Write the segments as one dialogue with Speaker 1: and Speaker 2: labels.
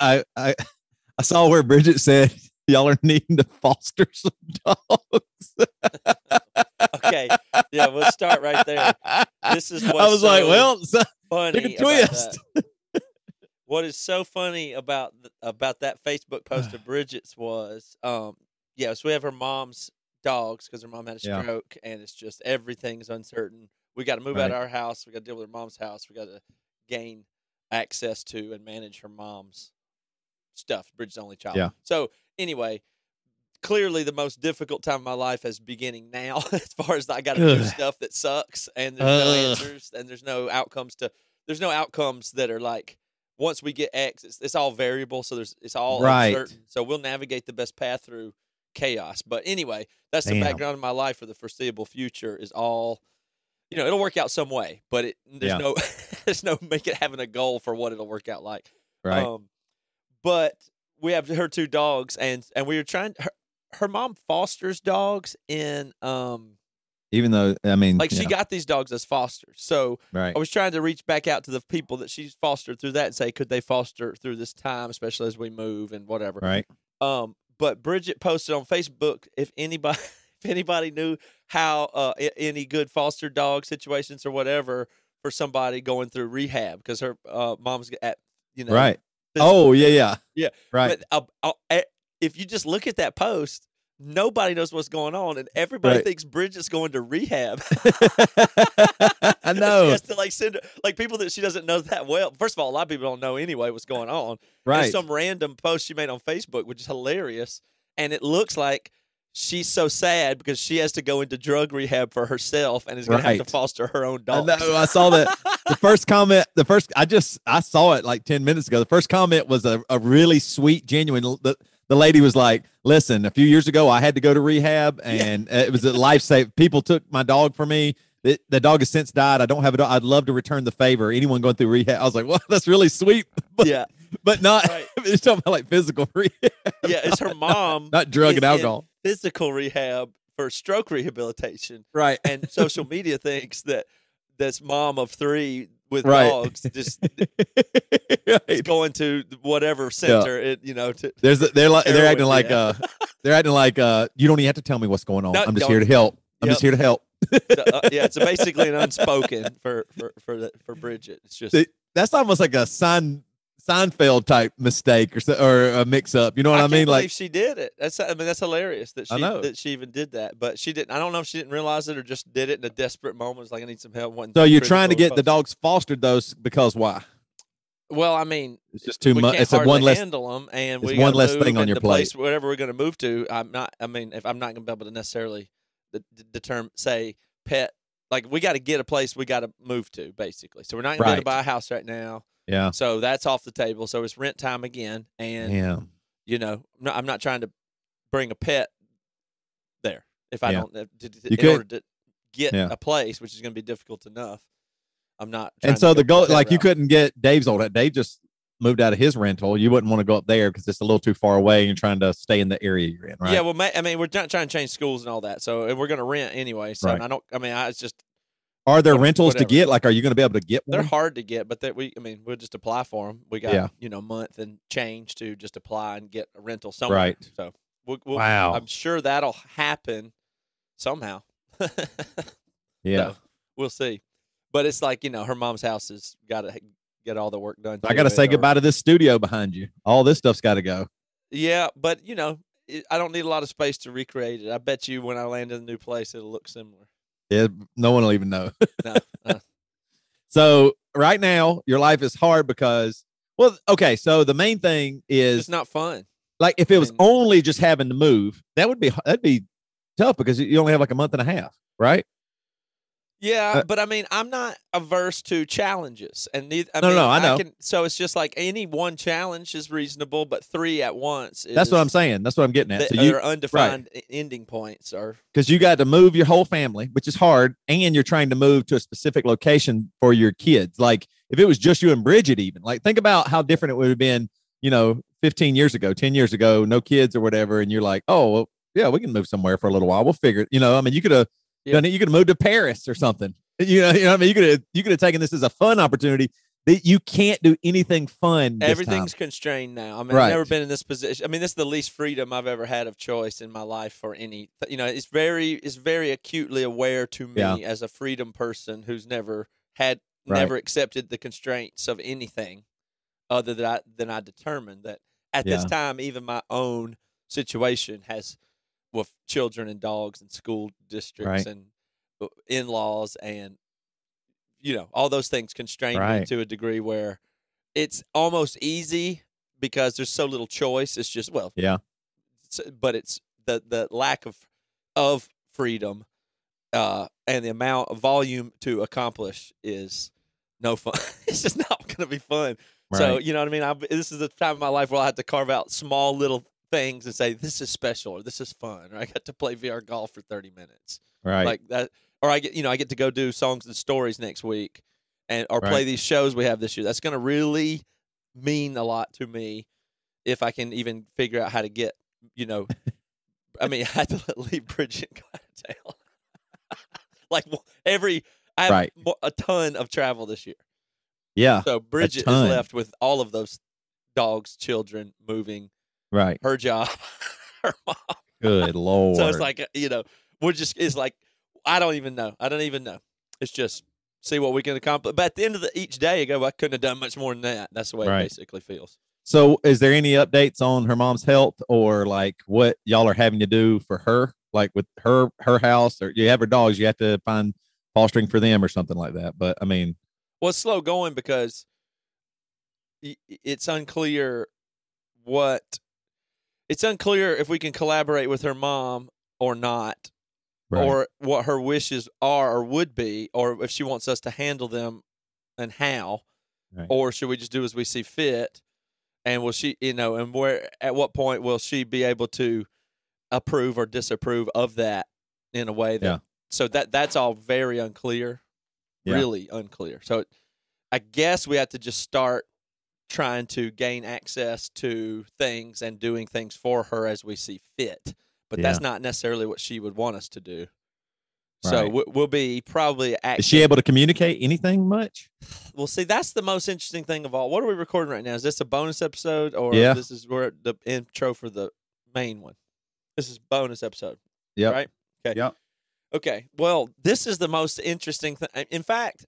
Speaker 1: I, I I saw where Bridget said y'all are needing to foster some dogs.
Speaker 2: okay, yeah, we'll start right there. This is
Speaker 1: I
Speaker 2: what's
Speaker 1: was like, well,
Speaker 2: funny.
Speaker 1: a twist.
Speaker 2: What is so funny about about that Facebook post of Bridget's was, um, yeah, so we have her mom's dogs because her mom had a
Speaker 1: Yeah.
Speaker 2: stroke, and it's just everything's uncertain. We got to move out of our house. We got to deal with her mom's house. We got to gain access to and manage her mom's stuff. Bridget's only child.
Speaker 1: Yeah.
Speaker 2: So anyway, clearly the most difficult time of my life is beginning now. as far as I got to do stuff that sucks, and there's no answers, and there's no outcomes to. There's no outcomes that are like once we get X, it's, it's all variable. So there's it's all
Speaker 1: Right.
Speaker 2: uncertain. So we'll navigate the best path through chaos. But anyway, that's the background of my life for the foreseeable future. Is all. You know, it'll work out some way, but it there's
Speaker 1: Yeah.
Speaker 2: no there's no make it having a goal for what it'll work out like.
Speaker 1: right.
Speaker 2: Um, but we have her two dogs, and and we were trying. Her, her mom fosters dogs in um
Speaker 1: Even though I mean,
Speaker 2: like she
Speaker 1: yeah,
Speaker 2: got these dogs as fosters. So
Speaker 1: right.
Speaker 2: I was trying to reach back out to the people that she's fostered through that and say, could they foster through this time, especially as we move and whatever.
Speaker 1: Right.
Speaker 2: Um, but Bridget posted on Facebook if anybody if anybody knew how uh, any good foster dog situations or whatever for somebody going through rehab because her uh, mom's at you know
Speaker 1: Right. Oh yeah, yeah.
Speaker 2: Yeah,
Speaker 1: Right.
Speaker 2: but uh, uh, eh, if you just look at that post, nobody knows what's going on, and everybody
Speaker 1: Right.
Speaker 2: thinks Bridget's going to rehab.
Speaker 1: I
Speaker 2: she
Speaker 1: know.
Speaker 2: has to like send like people that she doesn't know that well. First of all, a lot of people don't know anyway what's going on.
Speaker 1: Right.
Speaker 2: some random post she made on Facebook, which is hilarious, and it looks like she's so sad because she has to go into drug rehab for herself and is going to have to foster her own
Speaker 1: I
Speaker 2: dog.
Speaker 1: know. I saw that. the first comment, the first, I just, I saw it like 10 minutes ago. The first comment was a, a really sweet, genuine. The, the lady was like, listen, a few years ago, I had to go to rehab and uh, it was a life save. People took my dog for me. The, the dog has since died. I don't have a dog. I'd love to return the favor. Anyone going through rehab? I was like, well, that's really sweet, but,
Speaker 2: yeah,
Speaker 1: but not,
Speaker 2: Right.
Speaker 1: it's talking about like physical rehab,
Speaker 2: yeah. It's her mom,
Speaker 1: not drug
Speaker 2: is
Speaker 1: and
Speaker 2: in
Speaker 1: alcohol.
Speaker 2: Physical rehab for stroke rehabilitation.
Speaker 1: Right.
Speaker 2: and social media thinks that this mom of three with
Speaker 1: Right.
Speaker 2: dogs just is
Speaker 1: Right.
Speaker 2: going to whatever center it you know to
Speaker 1: There's, they're like, they're acting like, uh, they're acting like, uh, you don't even have to tell me what's going on.
Speaker 2: No,
Speaker 1: I'm just here to help. I'm
Speaker 2: Yep.
Speaker 1: just here to help.
Speaker 2: So, uh, yeah it's basically an unspoken for for for the, for Bridget it's just
Speaker 1: See, that's almost like a Sein, Seinfeld type mistake or or a mix up. You know what I,
Speaker 2: can't
Speaker 1: mean? Like,
Speaker 2: she did it that's I mean that's hilarious that she that she even did that but she didn't I don't know if she didn't realize it or just did it in a desperate moment It's like I need some help wasn't
Speaker 1: so you're trying to get the dogs fostered those because why?
Speaker 2: well I mean
Speaker 1: It's just too much. It's a one less.
Speaker 2: handle them, and
Speaker 1: it's
Speaker 2: we
Speaker 1: one less thing on your plate.
Speaker 2: place wherever we're going to move to. I'm not. I mean, if I'm not going to be able to necessarily term say pet. Like we got to get a place we got to move to, basically. So we're not going to
Speaker 1: Right.
Speaker 2: buy a house right now.
Speaker 1: Yeah.
Speaker 2: So that's off the table. So it's rent time again, and
Speaker 1: Yeah.
Speaker 2: you know, I'm not, I'm not trying to bring a pet there if I
Speaker 1: Yeah.
Speaker 2: don't. uh, to- to-
Speaker 1: You
Speaker 2: in
Speaker 1: could-
Speaker 2: order to get
Speaker 1: Yeah.
Speaker 2: a place, which is going to be difficult enough. I'm not. trying
Speaker 1: And so the goal, like you couldn't get Dave's old. Dave just moved out of his rental. You wouldn't want to go up there because it's a little too far away. and You're trying to stay in the area you're in, right?
Speaker 2: Yeah, well, I mean, we're not trying to change schools and all that, so we're going to rent anyway. So
Speaker 1: Right.
Speaker 2: I don't. I mean, I, it's just
Speaker 1: Are there
Speaker 2: what-
Speaker 1: rentals to get? Like, are you going to be able to get
Speaker 2: they're hard to get, but that we. I mean, we'll just apply for them. We got
Speaker 1: Yeah.
Speaker 2: you know month and change to just apply and get a rental somewhere.
Speaker 1: Right.
Speaker 2: So we'll, we'll,
Speaker 1: Wow.
Speaker 2: I'm sure that'll happen somehow.
Speaker 1: yeah.
Speaker 2: So, we'll see. But it's like you know, her mom's house has got to get all the work done.
Speaker 1: I got to
Speaker 2: to
Speaker 1: say
Speaker 2: it, or-
Speaker 1: goodbye to this studio behind you. All this stuff's got to go.
Speaker 2: Yeah, but you know, it, I don't need a lot of space to recreate it. I bet you when I land in a new place, it'll look similar.
Speaker 1: Yeah, no one will even know.
Speaker 2: No,
Speaker 1: So right now, your life is hard because, well, okay. So the main thing is
Speaker 2: it's not fun.
Speaker 1: like if it was
Speaker 2: mean-
Speaker 1: only just having to move, that would be that'd be tough because you only have like a month and a half, right?
Speaker 2: Yeah,
Speaker 1: Uh,
Speaker 2: but I mean, I'm not averse to challenges, and neither, I
Speaker 1: No,
Speaker 2: mean,
Speaker 1: no, I know.
Speaker 2: Can, so it's just like any one challenge is reasonable, but three at once.
Speaker 1: That's what I'm saying. That's what I'm getting at. So you
Speaker 2: are undefined e- ending points, or
Speaker 1: because you got to move your whole family, which is hard, and you're trying to move to a specific location for your kids. Like if it was just you and Bridget, even like think about how different it would have been, you know, 15 years ago, 10 years ago, no kids or whatever, and you're like, oh, well, yeah, we can move somewhere for a little while. We'll figure it. You know, I mean, you could have
Speaker 2: Yeah.
Speaker 1: done it. You could have moved to Paris or something. You know, you know, what I mean, you could have you could have taken this as a fun opportunity. that you can't do anything fun. this
Speaker 2: Everything's constrained now. I mean,
Speaker 1: Right.
Speaker 2: I've never been in this position. I mean, this is the least freedom I've ever had of choice in my life for any. You know, it's very, it's very acutely aware to me
Speaker 1: Yeah.
Speaker 2: as a freedom person who's never had,
Speaker 1: Right.
Speaker 2: never accepted the constraints of anything other than I than I determined that at this time, even my own situation has with children and dogs and school districts
Speaker 1: Right.
Speaker 2: and in laws and you know all those things constrain me to a degree where it's almost easy because there's so little choice. It's just well,
Speaker 1: Yeah.
Speaker 2: but it's the the lack of of freedom uh, and the amount of volume to accomplish is no fun. it's just not going to be fun. So you know what I mean. I, this is the time of my life where I have to carve out small little things and say this is special or this is fun or I got to play VR golf for thirty minutes
Speaker 1: right.
Speaker 2: like that or i get you know i get to go do songs and stories next week and or play these shows we have this year that's going to really mean a lot to me if i can even figure out how to get you know i mean i had to leave bridget and go of town like every i have
Speaker 1: Right.
Speaker 2: a ton of travel this year
Speaker 1: yeah.
Speaker 2: so bridget is left with all of those dogs children moving
Speaker 1: Right.
Speaker 2: her job her mom
Speaker 1: Good lord.
Speaker 2: so it's like uh, you know, we're just it's like I don't even know. I don't even know. It's just see what we can accomplish. But at the end of the each day, I go, I couldn't have done much more than that. That's the way
Speaker 1: Right.
Speaker 2: it basically feels.
Speaker 1: So, is there any updates on her mom's health, or like what y'all are having to do for her, like with her her house, or you have her dogs, you have to find fostering for them or something like that. But I mean,
Speaker 2: Well, it's slow going because it's unclear what it's unclear if we can collaborate with her mom or not,
Speaker 1: right,
Speaker 2: or what her wishes are or would be, or if she wants us to handle them and how.
Speaker 1: Right.
Speaker 2: or should we just do as we see fit? And will she, you know, and where at what point will she be able to approve or disapprove of that in a way that
Speaker 1: Yeah.
Speaker 2: so that that's all very unclear,
Speaker 1: Yeah.
Speaker 2: really unclear. So I guess we have to just start trying to gain access to things and doing things for her as we see fit. But that's not necessarily what she would want us to do. So
Speaker 1: Right.
Speaker 2: we- we'll be probably
Speaker 1: is she able to communicate anything much?
Speaker 2: well, see, that's the most interesting thing of all. What are we recording right now? Is this a bonus episode or
Speaker 1: Yeah.
Speaker 2: this is where the intro for the main one? This is bonus episode.
Speaker 1: Yeah.
Speaker 2: Right? Okay.
Speaker 1: Yep.
Speaker 2: Okay. Well, this is the most interesting thing. In fact,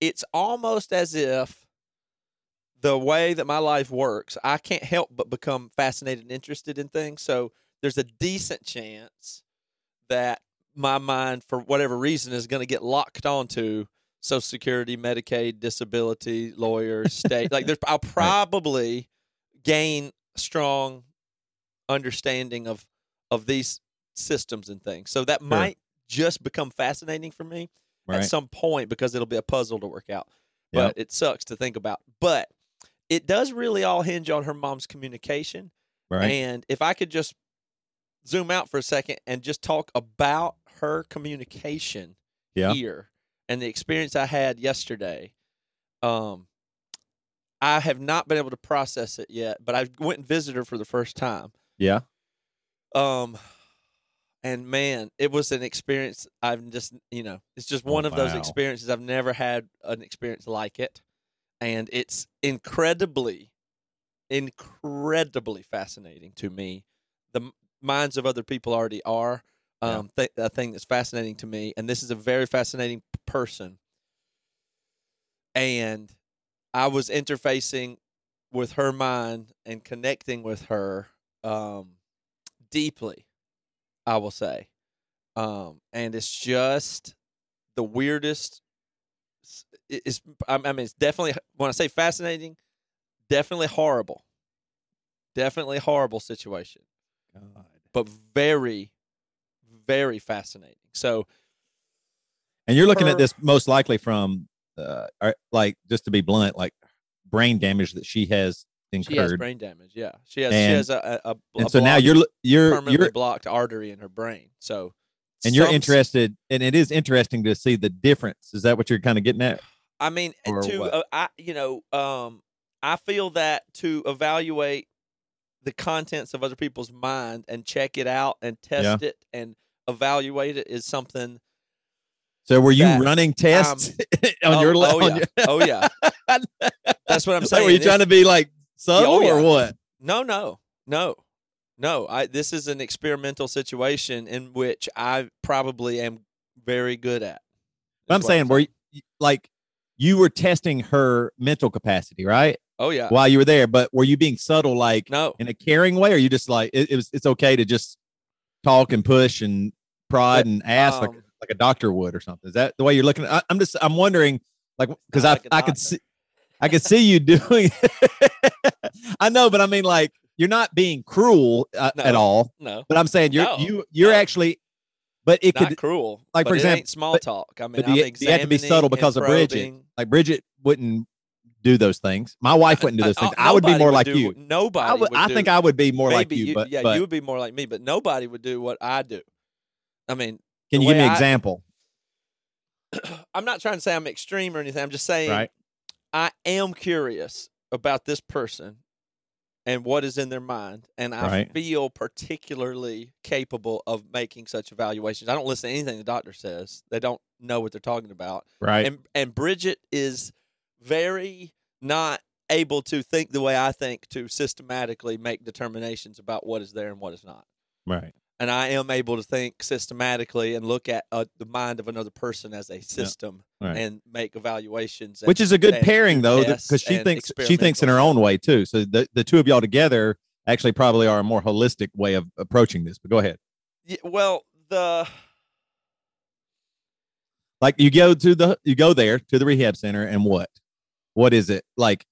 Speaker 2: it's almost as if the way that my life works, I can't help but become fascinated and interested in things. So there's a decent chance that my mind, for whatever reason, is going to get locked onto Social Security, Medicaid, disability, lawyers, state. like, there's, I'll probably gain strong understanding of of these systems and things. So that might just become fascinating for me
Speaker 1: Right.
Speaker 2: at some point because it'll be a puzzle to work out.
Speaker 1: Yep.
Speaker 2: But it sucks to think about. But it does really all hinge on her mom's communication.
Speaker 1: right.
Speaker 2: And if I could just zoom out for a second and just talk about her communication
Speaker 1: Yeah.
Speaker 2: here and the experience I had yesterday, um, I have not been able to process it yet. But I went and visited her for the first time.
Speaker 1: yeah.
Speaker 2: Um, and man, it was an experience. I've just, you know, it's just
Speaker 1: Oh,
Speaker 2: one of those experiences. I've never had an experience like it, and it's incredibly, incredibly fascinating to me. The minds of other people already are
Speaker 1: Yeah.
Speaker 2: um th- a thing that's fascinating to me, and this is a very fascinating person. And I was interfacing with her mind and connecting with her um, deeply, I will say. Um, and it's just the weirdest. S- it- It's, I mean, it's definitely, when I say fascinating, definitely horrible. Definitely horrible situation,
Speaker 1: God.
Speaker 2: but very, very fascinating. So,
Speaker 1: And you're looking
Speaker 2: her-
Speaker 1: at this most likely from, uh, like just to be blunt, like brain damage that she has incurred.
Speaker 2: she has brain damage. Yeah. She has, she has a, a, a,
Speaker 1: and so now you're you're
Speaker 2: permanently
Speaker 1: you're
Speaker 2: blocked artery in her brain. So,
Speaker 1: and you're interested, and it is interesting to see the difference. Is that what you're kind of getting at?
Speaker 2: I mean, eh,
Speaker 1: Or
Speaker 2: to uh, I you know, um, I feel that to evaluate the contents of other people's mind and check it out and test it and evaluate it is something.
Speaker 1: So were you running tests on
Speaker 2: oh,
Speaker 1: your
Speaker 2: oh
Speaker 1: level?
Speaker 2: yeah, oh yeah, That's what I'm
Speaker 1: Like,
Speaker 2: saying.
Speaker 1: were you
Speaker 2: This-
Speaker 1: trying to be like subtle
Speaker 2: Oh, yeah.
Speaker 1: or what?
Speaker 2: No, no, no, no. I this is an experimental situation in which I probably am very good at.
Speaker 1: I'm
Speaker 2: is what
Speaker 1: saying, were you, like you were testing her mental capacity, right?
Speaker 2: Oh yeah.
Speaker 1: While you were there, but were you being subtle, like
Speaker 2: No.
Speaker 1: in a caring way, or you just like it, it was? It's okay to just talk and push and prod and ask like
Speaker 2: um,
Speaker 1: like a doctor would or something. Is that the way you're looking? I, I'm just I'm wondering, like, because I
Speaker 2: like
Speaker 1: I could see I could see you doing. I know, but I mean, like, you're not being cruel uh, at all.
Speaker 2: No.
Speaker 1: But I'm saying you're
Speaker 2: No,
Speaker 1: you you're
Speaker 2: no.
Speaker 1: actually, but it
Speaker 2: Not
Speaker 1: could
Speaker 2: cruel.
Speaker 1: like, for example-
Speaker 2: small
Speaker 1: but-
Speaker 2: talk. I mean,
Speaker 1: you- you have to be subtle because of Bridget. like Bridget wouldn't do those things. My wife wouldn't do those things.
Speaker 2: uh,
Speaker 1: I would be more like
Speaker 2: do-
Speaker 1: you.
Speaker 2: Nobody.
Speaker 1: I, would,
Speaker 2: would
Speaker 1: I think I would be more like
Speaker 2: maybe
Speaker 1: you, but,
Speaker 2: yeah,
Speaker 1: but
Speaker 2: you would be more like me, but nobody would do what I do. I mean,
Speaker 1: can you give me an example?
Speaker 2: I'm not trying to say I'm extreme or anything. I'm just saying
Speaker 1: Right.
Speaker 2: I am curious about this person and what is in their mind, and I
Speaker 1: Right.
Speaker 2: feel particularly capable of making such evaluations. I don't listen to anything the doctor says; they don't know what they're talking about.
Speaker 1: Right.
Speaker 2: And and Bridget is very not able to think the way I think to systematically make determinations about what is there and what is not.
Speaker 1: right.
Speaker 2: And I am able to think systematically and look at uh, the mind of another person as a system
Speaker 1: Right.
Speaker 2: and make evaluations.
Speaker 1: Which
Speaker 2: and-
Speaker 1: is a good pairing though, because she thinks she thinks in her own way too. So the, the two of y'all together actually probably are a more holistic way of approaching this. But go ahead.
Speaker 2: Yeah, well, the
Speaker 1: Like you go to the you go there to the rehab center and what? What is it? Like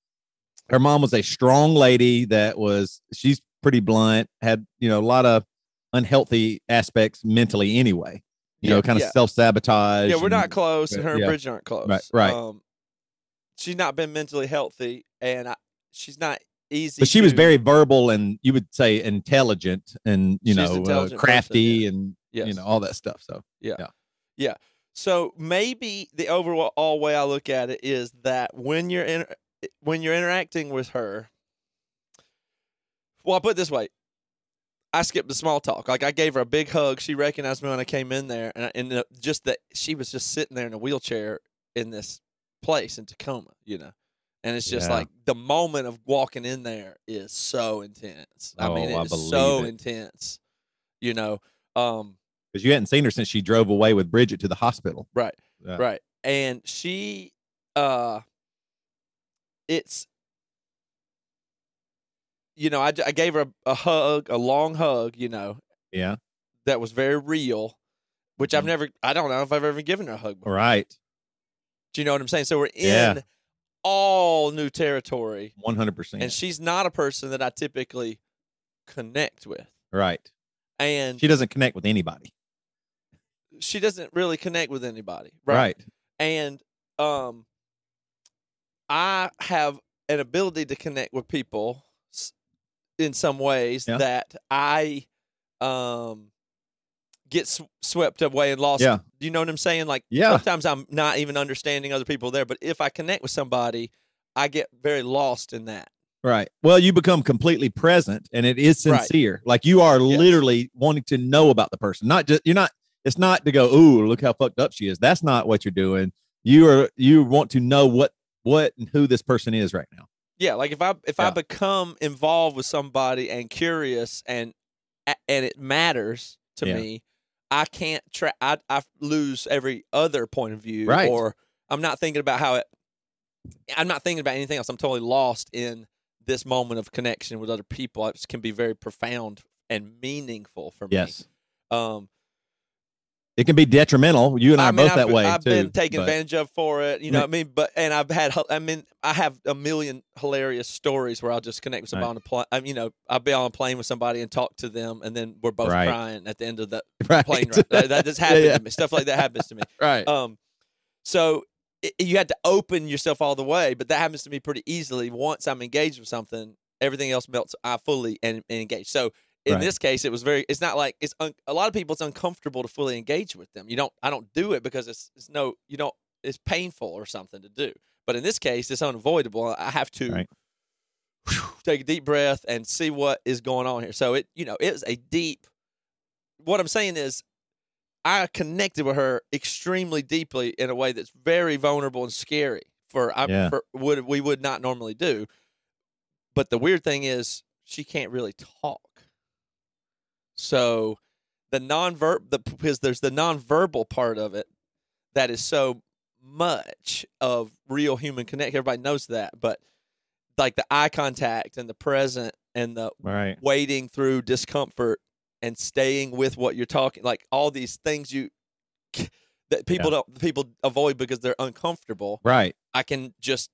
Speaker 1: her mom was a strong lady that was she's pretty blunt, had, you know, a lot of unhealthy aspects mentally anyway. You know, kind of
Speaker 2: yeah.
Speaker 1: self-sabotage.
Speaker 2: yeah, we're
Speaker 1: and-
Speaker 2: not close, and her and
Speaker 1: yeah.
Speaker 2: Bridget aren't close.
Speaker 1: Right, right.
Speaker 2: Um, she's not been mentally healthy, and I, she's not easy.
Speaker 1: but she was very verbal and you would say intelligent and you know uh,
Speaker 2: person,
Speaker 1: crafty
Speaker 2: yeah.
Speaker 1: and you know all that stuff so yeah, yeah.
Speaker 2: So maybe the overall way I look at it is that when you're in, when you're interacting with her, well, I'll put it this way: I skipped the small talk. Like I gave her a big hug. She recognized me when I came in there, and I- and just that she was just sitting there in a wheelchair in this place in Tacoma, you know. And it's just
Speaker 1: Yeah.
Speaker 2: like the moment of walking in there is so intense. I mean,
Speaker 1: Oh, I
Speaker 2: it's so
Speaker 1: it.
Speaker 2: intense. You know, um,
Speaker 1: because you hadn't seen her since she drove away with Bridget to the hospital
Speaker 2: right.
Speaker 1: Yeah.
Speaker 2: Right. And she uh it's you know, I, I gave her a, a hug, a long hug, you know,
Speaker 1: yeah
Speaker 2: that was very real, which I've
Speaker 1: Mhm.
Speaker 2: never I don't know if I've ever given her a hug before.
Speaker 1: right
Speaker 2: Do you know what I'm saying? So we're in
Speaker 1: Yeah.
Speaker 2: all new territory
Speaker 1: 100%
Speaker 2: and she's not a person that I typically connect with.
Speaker 1: right
Speaker 2: And
Speaker 1: she doesn't connect with anybody
Speaker 2: she doesn't really connect with anybody.
Speaker 1: right,
Speaker 2: and um i have an ability to connect with people in some ways
Speaker 1: Yeah.
Speaker 2: that i um get sw- swept away and lost
Speaker 1: Yeah.
Speaker 2: do you know what i'm saying like
Speaker 1: Yeah.
Speaker 2: sometimes i'm not even understanding other people there but if i connect with somebody i get very lost in that
Speaker 1: right well you become completely present and it is
Speaker 2: Right.
Speaker 1: sincere like you are
Speaker 2: Yes.
Speaker 1: literally wanting to know about the person not just you're not it's not to go ooh look how fucked up she is that's not what you're doing you are you want to know what what and who this person is right now
Speaker 2: yeah like if i if i become involved with somebody and curious and and it matters to
Speaker 1: Yeah.
Speaker 2: me i can't try I, I lose every other point of view
Speaker 1: Right.
Speaker 2: or i'm not thinking about how it i'm not thinking about anything else. I'm totally lost in this moment of connection with other people. It can be very profound and meaningful for me.
Speaker 1: Yes.
Speaker 2: Um
Speaker 1: it can be detrimental you and i,
Speaker 2: I
Speaker 1: are
Speaker 2: mean,
Speaker 1: both
Speaker 2: I've,
Speaker 1: that way
Speaker 2: I've
Speaker 1: too
Speaker 2: been taken
Speaker 1: but-
Speaker 2: advantage of for it, you know. What I mean, but and I've had, I mean, I have a million hilarious stories where I'll just connect with somebody
Speaker 1: Right.
Speaker 2: on a plane. I mean, you know, I'll be on a plane with somebody and talk to them, and then we're both
Speaker 1: Right.
Speaker 2: crying at the end of the
Speaker 1: right
Speaker 2: plane ride. That, that just happened
Speaker 1: yeah.
Speaker 2: to me. Stuff like that happens to me.
Speaker 1: right
Speaker 2: Um, so i you had to open yourself all the way, but that happens to me pretty easily. Once I'm engaged with something, everything else melts. I fully and, and engaged. So in
Speaker 1: Right.
Speaker 2: this case, it was very. It's not like it's un, a lot of people. It's uncomfortable to fully engage with them. You don't. I don't do it because it's it's no. You don't. It's painful or something to do. But in this case, it's unavoidable. I have to
Speaker 1: Right.
Speaker 2: whew, take a deep breath and see what is going on here. So it, you know, it was a deep. What I'm saying is, I connected with her extremely deeply in a way that's very vulnerable and scary for I
Speaker 1: Yeah.
Speaker 2: for would we would not normally do. But the weird thing is she can't really talk. So the non-verb the because there's the non-verbal part of it that is so much of real human connect. Everybody knows that, but like the eye contact and the present and the
Speaker 1: Right.
Speaker 2: wading through discomfort and staying with what you're talking like all these things you that people don't people avoid because they're uncomfortable
Speaker 1: Right.
Speaker 2: i can just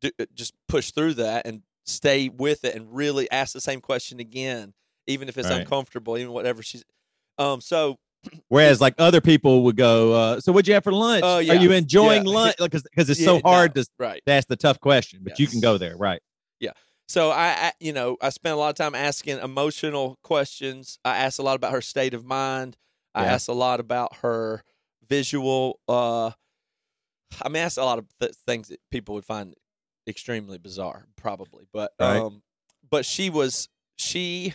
Speaker 2: do, just push through that and stay with it and really ask the same question again even if it's
Speaker 1: Right.
Speaker 2: uncomfortable even whatever she's um so
Speaker 1: Whereas like other people would go, uh, so what'd you have for lunch?
Speaker 2: Oh,
Speaker 1: Are you enjoying
Speaker 2: Yeah.
Speaker 1: lunch? Because because it's
Speaker 2: yeah,
Speaker 1: so hard
Speaker 2: no,
Speaker 1: to,
Speaker 2: right
Speaker 1: ask the tough question, but you can go there. Right. Yeah.
Speaker 2: So I, I, you know, I spent a lot of time asking emotional questions. I asked a lot about her state of mind. I asked a lot about her visual. Uh, I mean, I asked a lot of th- things that people would find extremely bizarre, probably. But,
Speaker 1: Right.
Speaker 2: um, but she was, she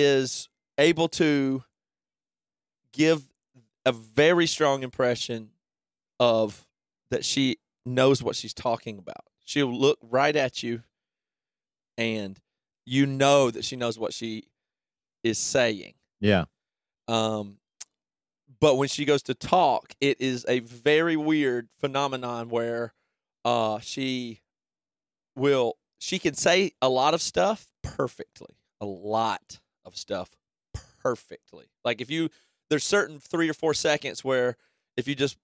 Speaker 2: is able to give a very strong impression of that she knows what she's talking about. She'll look right at you and you know that she knows what she is saying.
Speaker 1: Yeah.
Speaker 2: Um, but when she goes to talk, it is a very weird phenomenon where uh, she will she can say a lot of stuff perfectly, a lot of stuff perfectly. Like if you there's certain three or four seconds where if you just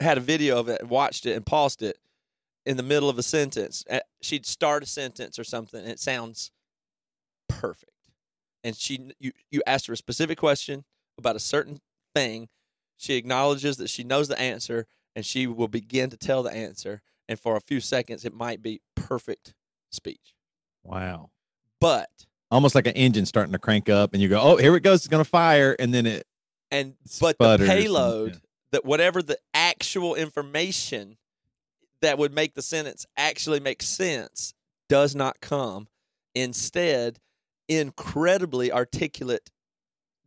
Speaker 2: had a video of it and watched it and paused it in the middle of a sentence, eh, she'd start a sentence or something, and it sounds perfect. And she, you, you asked her a specific question about a certain thing. She acknowledges that she knows the answer, and she will begin to tell the answer. And for a few seconds, it might be perfect speech.
Speaker 1: Wow.
Speaker 2: But
Speaker 1: Almost like an engine starting to crank up, and you go, oh, here it goes. It's going to fire. And then it,
Speaker 2: and but the
Speaker 1: and-
Speaker 2: payload
Speaker 1: yeah.
Speaker 2: that whatever the actual information that would make the sentence actually make sense does not come instead incredibly articulate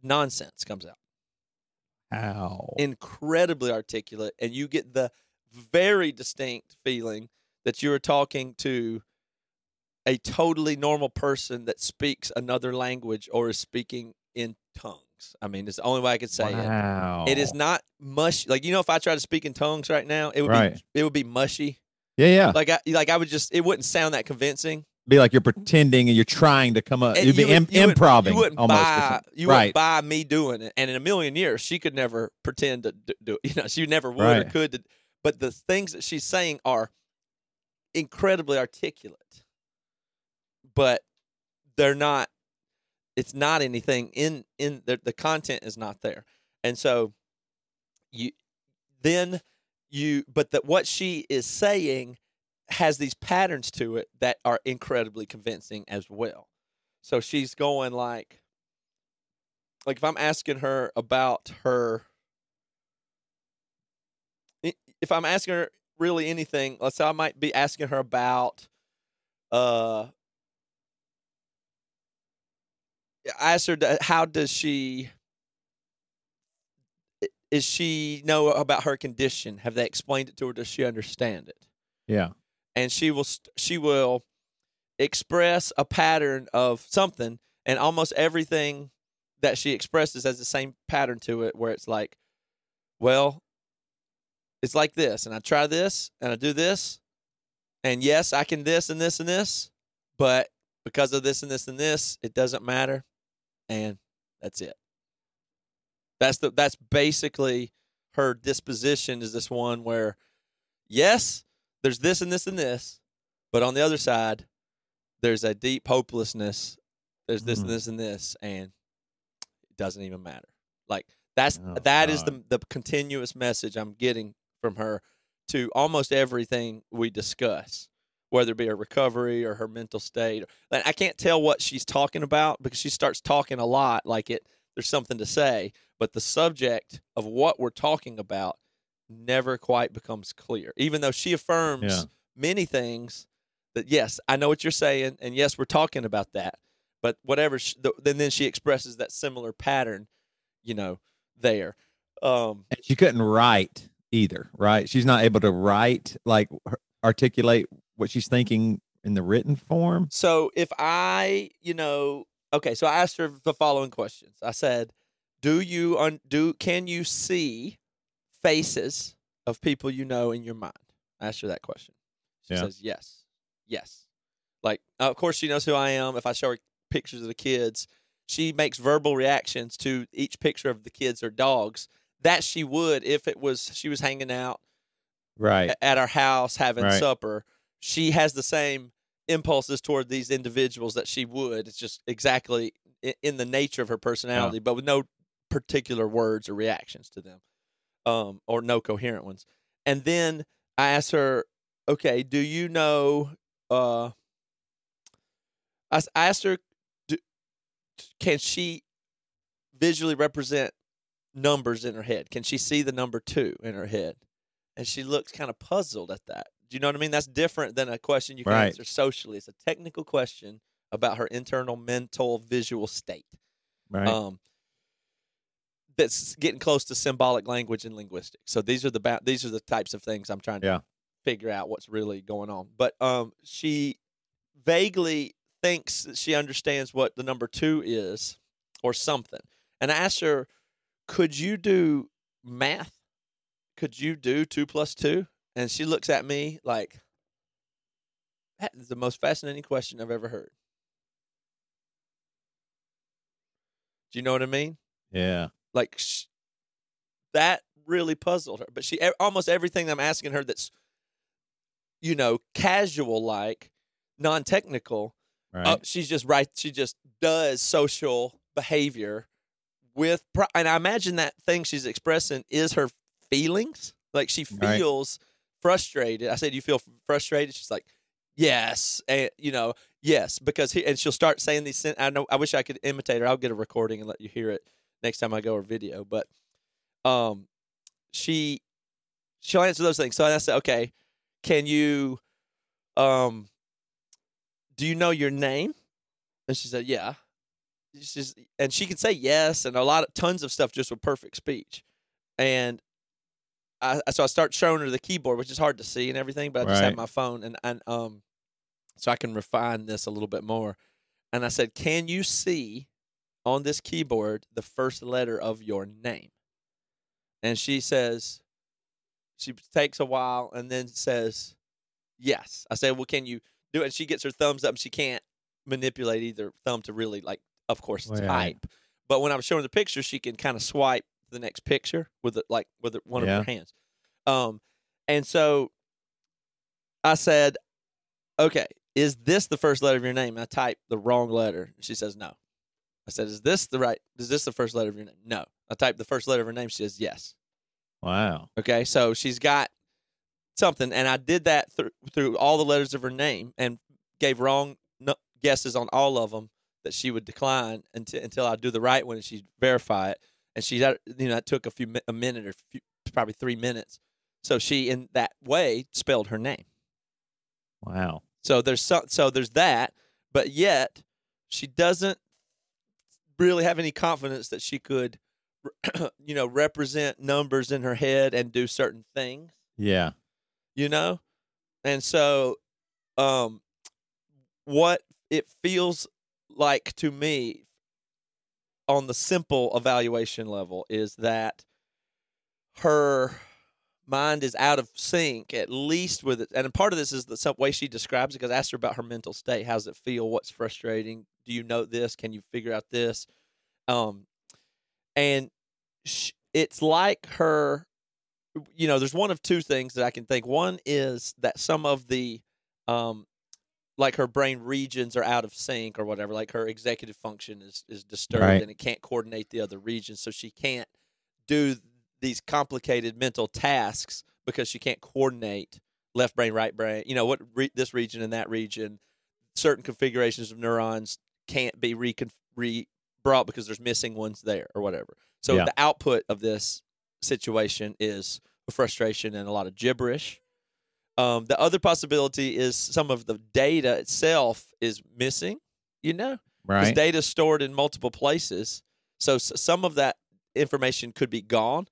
Speaker 2: nonsense comes out
Speaker 1: ow.
Speaker 2: incredibly articulate and you get the very distinct feeling that you are talking to a totally normal person that speaks another language or is speaking in tongues i mean it's the only way i could say it it is not mush. Like you know, if I tried to speak in tongues right now, it would
Speaker 1: Right.
Speaker 2: be it would be mushy.
Speaker 1: Yeah. Yeah.
Speaker 2: Like I like I would just it wouldn't sound that convincing.
Speaker 1: Be like you're pretending and you're trying to come up.
Speaker 2: And
Speaker 1: You'd be
Speaker 2: you would-
Speaker 1: im-
Speaker 2: you wouldn't- You wouldn't
Speaker 1: almost.
Speaker 2: buy you
Speaker 1: right.
Speaker 2: wouldn't buy me doing it. And in a million years, she could never pretend to do it. You know, she never would or could. to- But the things that she's saying are incredibly articulate, but they're not. It's not anything in in the, the content is not there, and so you then you but that what she is saying has these patterns to it that are incredibly convincing as well. So she's going like like if I'm asking her about her if I'm asking her really anything, let's say I might be asking her about uh I asked her how does she is she know about her condition? Have they explained it to her? Does she understand it?
Speaker 1: Yeah.
Speaker 2: and she will she will express a pattern of something and almost everything that she expresses has the same pattern to it where it's like well it's like this and i try this and i do this and yes i can this and this and this but because of this and this and this it doesn't matter and that's it that's the that's basically her disposition is this one where yes there's this and this and this, but on the other side, there's a deep hopelessness. There's this
Speaker 1: Mhm.
Speaker 2: and this and this, and it doesn't even matter. Like that's
Speaker 1: Oh,
Speaker 2: that is the the continuous message I'm getting from her to almost everything we discuss, whether it be her recovery or her mental state. Like, I can't tell what she's talking about because she starts talking a lot, like it there's something to say, but the subject of what we're talking about never quite becomes clear. Even though she affirms
Speaker 1: Yeah.
Speaker 2: many things that yes, I know what you're saying, and yes, we're talking about that. But whatever, sh the, then then she expresses that similar pattern, you know, there. Um,
Speaker 1: And she couldn't write either, right? She's not able to write, like articulate what she's thinking in the written form.
Speaker 2: So if I, you know, okay, so I asked her the following questions. I said, "Do you un- do can you see faces of people you know in your mind?" I asked her that question. She
Speaker 1: Yeah.
Speaker 2: says, "Yes, yes." Like, of course, she knows who I am. If I show her pictures of the kids, she makes verbal reactions to each picture of the kids or dogs that she would if it was she was hanging out
Speaker 1: Right.
Speaker 2: at our house having
Speaker 1: Right.
Speaker 2: supper, she has the same impulses toward these individuals that she would. It's just exactly in the nature of her personality, but with no particular words or reactions to them, um, or no coherent ones. And then I asked her, "Okay, do you know?" Uh, I asked her, do, "Can she visually represent numbers in her head? Can she see the number two in her head?" and she looks kind of puzzled at that. Do you know what I mean? That's different than a question you can
Speaker 1: Right.
Speaker 2: answer socially. It's a technical question about her internal mental visual state.
Speaker 1: Right.
Speaker 2: Um, that's getting close to symbolic language and linguistics. So these are the ba- these are the types of things I'm trying to
Speaker 1: Yeah.
Speaker 2: figure out what's really going on. But um, she vaguely thinks that she understands what the number two is or something. And I asked her, "Could you do math? Could you do two plus two? And she looks at me like, "That is the most fascinating question I've ever heard." Do you know what I mean?
Speaker 1: yeah.
Speaker 2: like sh- that really puzzled her but she e- almost everything i'm asking her that's you know casual like non-technical
Speaker 1: Right.
Speaker 2: uh, she's just right she just does social behavior with pri- and i imagine that thing she's expressing is her feelings like she
Speaker 1: Right.
Speaker 2: Frustrated. I said you feel frustrated? She's like yes. And you know yes because he and she'll start saying these i know i wish i could imitate her. I'll get a recording and let you hear it next time i go or video but um she she'll answer those things. So i said okay can you um do you know your name? And she said yeah. She's and she can say yes and a lot of tons of stuff just with perfect speech. And I, so I start showing her the keyboard, which is hard to see and everything, but I just have my phone and, and um, so I can refine this a little bit more. And I said, "Can you see on this keyboard the first letter of your name?" And she says, she takes a while and then says, "Yes." I said, "Well, can you do it?" And she gets her thumbs up. And she can't manipulate either thumb to really like, of course,
Speaker 1: Right.
Speaker 2: type. But when I'm showing the picture, she can kind of swipe the next picture with it, like with it, one
Speaker 1: Yeah.
Speaker 2: of her hands. Um, and so I said, "Okay, is this the first letter of your name?" And I typed the wrong letter. She says, "No." I said, "Is this the right? Is this the first letter of your name?" No. I typed the first letter of her name. She says, "Yes."
Speaker 1: wow.
Speaker 2: Okay, so she's got something, and I did that through through all the letters of her name and gave wrong no- guesses on all of them that she would decline until until I do the right one and she verify it. And she, you know, it took a few a minute or few, probably three minutes. So she, in that way, spelled her name.
Speaker 1: Wow.
Speaker 2: So there's so, so there's that, but yet she doesn't really have any confidence that she could, you know, represent numbers in her head and do certain things
Speaker 1: Yeah.
Speaker 2: you know and so um what it feels like to me on the simple evaluation level is that her mind is out of sync at least with it. And part of this is the way she describes it because i asked her about her mental state. How's it feel? What's frustrating? Do you know this? Can you figure out this? Um and it's like her you know there's one of two things that i can think. One is that some of the um like her brain regions are out of sync or whatever like her executive function is is disturbed
Speaker 1: Right.
Speaker 2: and it can't coordinate the other regions so she can't do these complicated mental tasks because she can't coordinate left brain right brain you know what re- this region and that region certain configurations of neurons can't be recon- re brought because there's missing ones there or whatever so
Speaker 1: Yeah.
Speaker 2: the output of this situation is frustration and a lot of gibberish. Um, the other possibility is some of the data itself is missing, you know, because
Speaker 1: Right.
Speaker 2: data is stored in multiple places. So s- some of that information could be gone,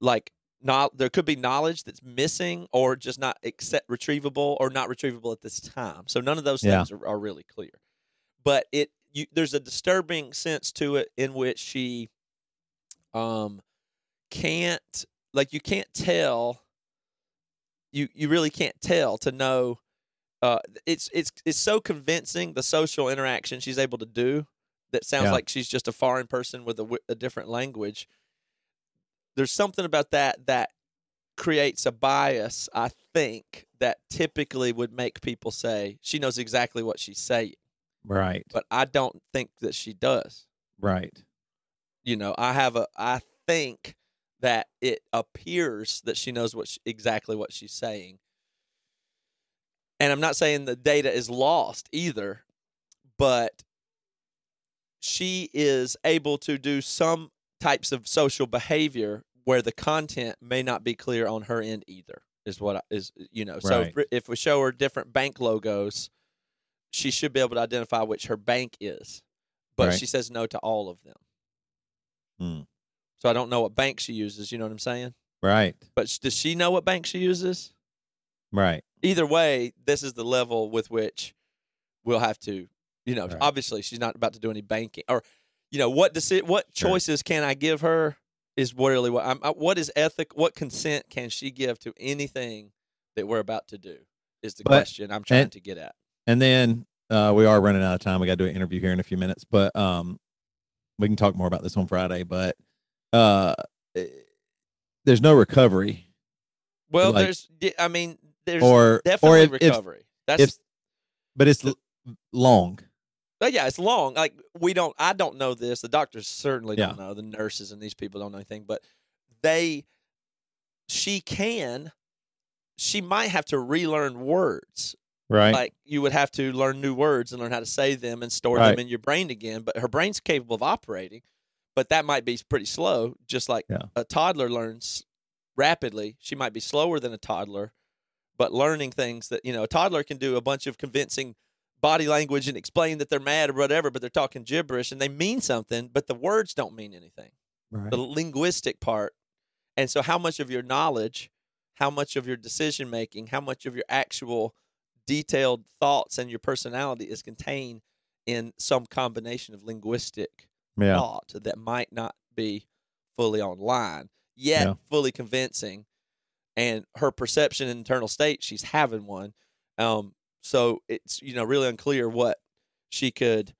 Speaker 2: like not there could be knowledge that's missing or just not accept retrievable or not retrievable at this time. So none of those
Speaker 1: Yeah.
Speaker 2: things are, are really clear. But it you, there's a disturbing sense to it in which she um can't like you can't tell you you really can't tell to know uh it's it's it's so convincing the social interaction she's able to do that sounds
Speaker 1: Yeah.
Speaker 2: like she's just a foreign person with a, a different language there's something about that that creates a bias i think that typically would make people say she knows exactly what she's saying
Speaker 1: Right.
Speaker 2: but i don't think that she does
Speaker 1: Right.
Speaker 2: you know i have a i think that it appears that she knows what she, exactly what she's saying and i'm not saying the data is lost either but she is able to do some types of social behavior where the content may not be clear on her end either is what I, is you know so
Speaker 1: Right.
Speaker 2: if, if we show her different bank logos she should be able to identify which her bank is but
Speaker 1: Right.
Speaker 2: she says no to all of them
Speaker 1: Hmm.
Speaker 2: So I don't know what bank she uses. You know what I'm saying?
Speaker 1: Right.
Speaker 2: But does she know what bank she uses?
Speaker 1: Right.
Speaker 2: Either way, this is the level with which we'll have to, you know,
Speaker 1: Right.
Speaker 2: obviously she's not about to do any banking or, you know, what deci- what choices can I give her is really what I'm, I- what is ethic, what consent can she give to anything that we're about to do is the
Speaker 1: But-
Speaker 2: question I'm trying
Speaker 1: and-
Speaker 2: to get at.
Speaker 1: And then uh, we are running out of time. We got to do an interview here in a few minutes, but um, we can talk more about this on Friday. But uh, eh, there's no recovery,
Speaker 2: Well,
Speaker 1: like-
Speaker 2: there's, I mean, there's
Speaker 1: or
Speaker 2: definitely
Speaker 1: or if, if
Speaker 2: recovery. That's
Speaker 1: if but it's l- long.
Speaker 2: But yeah, it's long. Like we don't. I don't know this. The doctors certainly
Speaker 1: Yeah.
Speaker 2: don't know. The nurses and these people don't know anything. But they, she can. She might have to relearn words.
Speaker 1: Right.
Speaker 2: Like you would have to learn new words and learn how to say them and store
Speaker 1: Right.
Speaker 2: them in your brain again. But her brain's capable of operating. But that might be pretty slow. Just like
Speaker 1: Yeah.
Speaker 2: a toddler learns rapidly. She might be slower than a toddler, but learning things that you know a toddler can do a bunch of convincing body language and explain that they're mad or whatever, but they're talking gibberish and they mean something, but the words don't mean anything.
Speaker 1: right.
Speaker 2: The linguistic part. And so, how much of your knowledge, how much of your decision making, how much of your actual detailed thoughts and your personality is contained in some combination of linguistic
Speaker 1: yeah.
Speaker 2: thought that might not be fully online yet
Speaker 1: Yeah.
Speaker 2: fully convincing and her perception and internal state she's having one um so it's you know really unclear what she could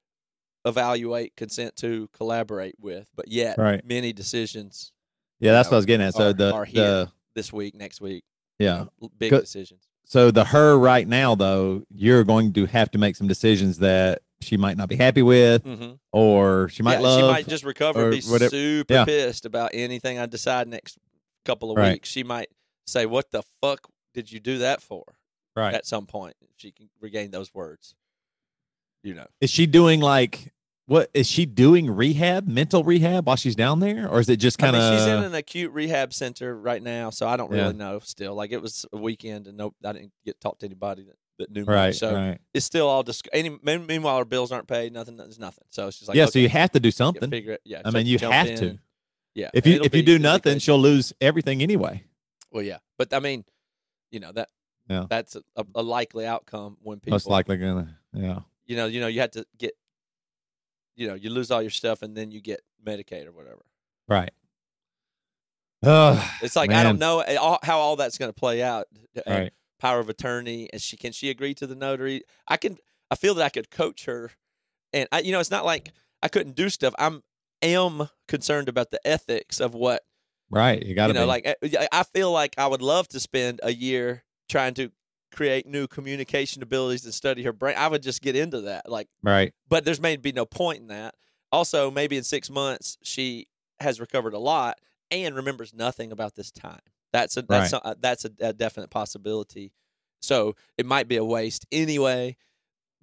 Speaker 2: evaluate consent to collaborate with but yet
Speaker 1: Right.
Speaker 2: many decisions
Speaker 1: Yeah. That's
Speaker 2: know,
Speaker 1: what I was getting at. So
Speaker 2: are-
Speaker 1: the
Speaker 2: are here.
Speaker 1: the
Speaker 2: this week next week
Speaker 1: yeah.
Speaker 2: big decisions
Speaker 1: So the her right now though, you're going to have to make some decisions that she might not be happy with,
Speaker 2: mm-hmm.
Speaker 1: or she might
Speaker 2: yeah,
Speaker 1: love.
Speaker 2: she might just recover and be
Speaker 1: whatever-
Speaker 2: super
Speaker 1: yeah.
Speaker 2: pissed about anything i decide next couple of
Speaker 1: Right.
Speaker 2: weeks she might say what the fuck did you do that for
Speaker 1: right.
Speaker 2: at some point she can regain those words you know
Speaker 1: Is she doing like what? Is she doing rehab, mental rehab while she's down there, or is it just kind
Speaker 2: I
Speaker 1: of?
Speaker 2: mean, she's in an acute rehab center right now so i don't
Speaker 1: Yeah.
Speaker 2: really know still like it was a weekend and nope i didn't get talked to anybody that, that knew me
Speaker 1: right.
Speaker 2: so
Speaker 1: right.
Speaker 2: it's still all just any meanwhile our bills aren't paid nothing there's nothing so it's just like
Speaker 1: yeah.
Speaker 2: okay,
Speaker 1: So you have to do something.
Speaker 2: figure it yeah
Speaker 1: I mean, you have
Speaker 2: in.
Speaker 1: to.
Speaker 2: yeah
Speaker 1: If you if you do nothing, she'll lose everything anyway.
Speaker 2: well yeah but i mean you know that
Speaker 1: Yeah.
Speaker 2: that's a, a, likely outcome when people
Speaker 1: Most likely gonna. Yeah.
Speaker 2: you know, you know, you have to get, you know, you lose all your stuff and then you get Medicaid or whatever.
Speaker 1: Right. Uh,
Speaker 2: It's like I don't know eh, how all that's going to play out. And
Speaker 1: right.
Speaker 2: Power of attorney, and she can she agree to the notary? I can. I feel that I could coach her, and I, you know, it's not like I couldn't do stuff. I'm am concerned about the ethics of what
Speaker 1: Right. You got to
Speaker 2: you know.
Speaker 1: be.
Speaker 2: Like eh, I feel like I would love to spend a year trying to create new communication abilities and study her brain. I would just get into that, like.
Speaker 1: right.
Speaker 2: but there's may be no point in that. Also, maybe in six months she has recovered a lot and remembers nothing about this time. That's a that's a, that's a, a definite possibility. So it might be a waste anyway.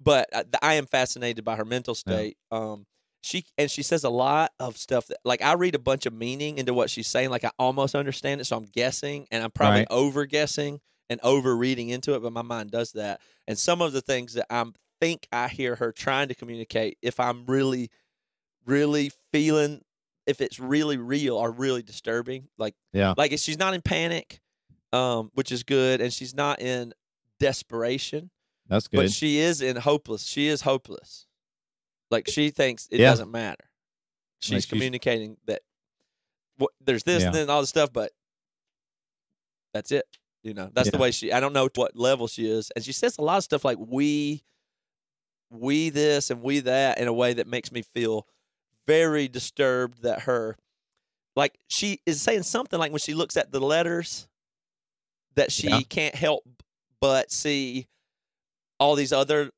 Speaker 2: But I, I am fascinated by her mental
Speaker 1: Yeah.
Speaker 2: state. Um, she and she says a lot of stuff that like I read a bunch of meaning into what she's saying. Like I almost understand it, so I'm guessing, and I'm probably
Speaker 1: Right.
Speaker 2: over guessing and over reading into it. But my mind does that. And some of the things that I'm think I hear her trying to communicate, if I'm really, really feeling if it's really real or really disturbing. Like
Speaker 1: Yeah.
Speaker 2: like if she's not in panic, um, which is good, and she's not in desperation,
Speaker 1: That's good.
Speaker 2: but she is in hopeless. She is hopeless. Like she thinks it
Speaker 1: Yeah.
Speaker 2: doesn't matter. She's
Speaker 1: she's-
Speaker 2: communicating that what there's this
Speaker 1: Yeah.
Speaker 2: and then all this stuff, but that's it. You know, that's the way she. I don't know what level she is, and she says a lot of stuff like we, we this and we that in a way that makes me feel very disturbed that her, like she is saying something like when she looks at the letters, that she
Speaker 1: Yeah.
Speaker 2: can't help but see all these other,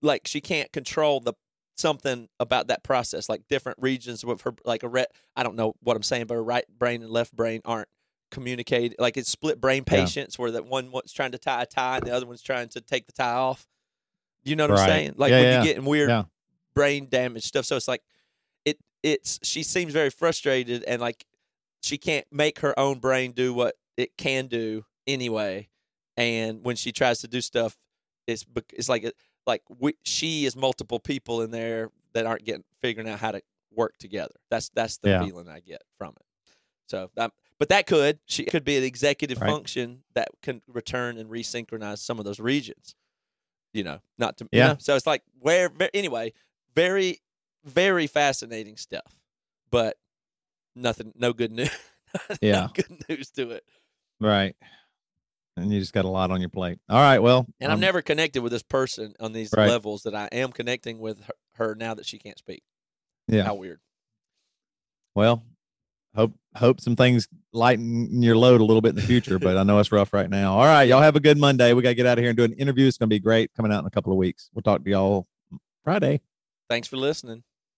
Speaker 2: like she can't control the something about that process, like different regions of her, like a red. I don't know what I'm saying, but her right brain and left brain aren't communicate like it's split brain
Speaker 1: Yeah.
Speaker 2: patients where that one one's trying to tie a tie and the other one's trying to take the tie off. You know what I'm saying? Like
Speaker 1: Yeah,
Speaker 2: when
Speaker 1: yeah,
Speaker 2: you're getting weird
Speaker 1: yeah.
Speaker 2: brain damage stuff. So it's like it's she seems very frustrated and like she can't make her own brain do what it can do anyway. And when she tries to do stuff, it's it's like like we, she is multiple people in there that aren't getting figuring out how to work together. That's that's the
Speaker 1: Yeah.
Speaker 2: feeling I get from it. So that, but that could she could be an executive
Speaker 1: Right.
Speaker 2: function that can return and resynchronize some of those regions. You know, not to
Speaker 1: Yeah.
Speaker 2: You know? So it's like where anyway, very very fascinating stuff, but nothing, no good news.
Speaker 1: Yeah.
Speaker 2: good news to it.
Speaker 1: Right. And you just got a lot on your plate. All right. Well,
Speaker 2: And I've
Speaker 1: um,
Speaker 2: never connected with this person on these
Speaker 1: Right.
Speaker 2: levels that I am connecting with her, her now that she can't speak.
Speaker 1: Yeah.
Speaker 2: How weird.
Speaker 1: Well, hope hope some things lighten your load a little bit in the future, but I know it's rough right now. All right, y'all have a good Monday. We got to get out of here and do an interview. It's going to be great coming out in a couple of weeks. We'll talk to y'all Friday.
Speaker 2: Thanks for listening.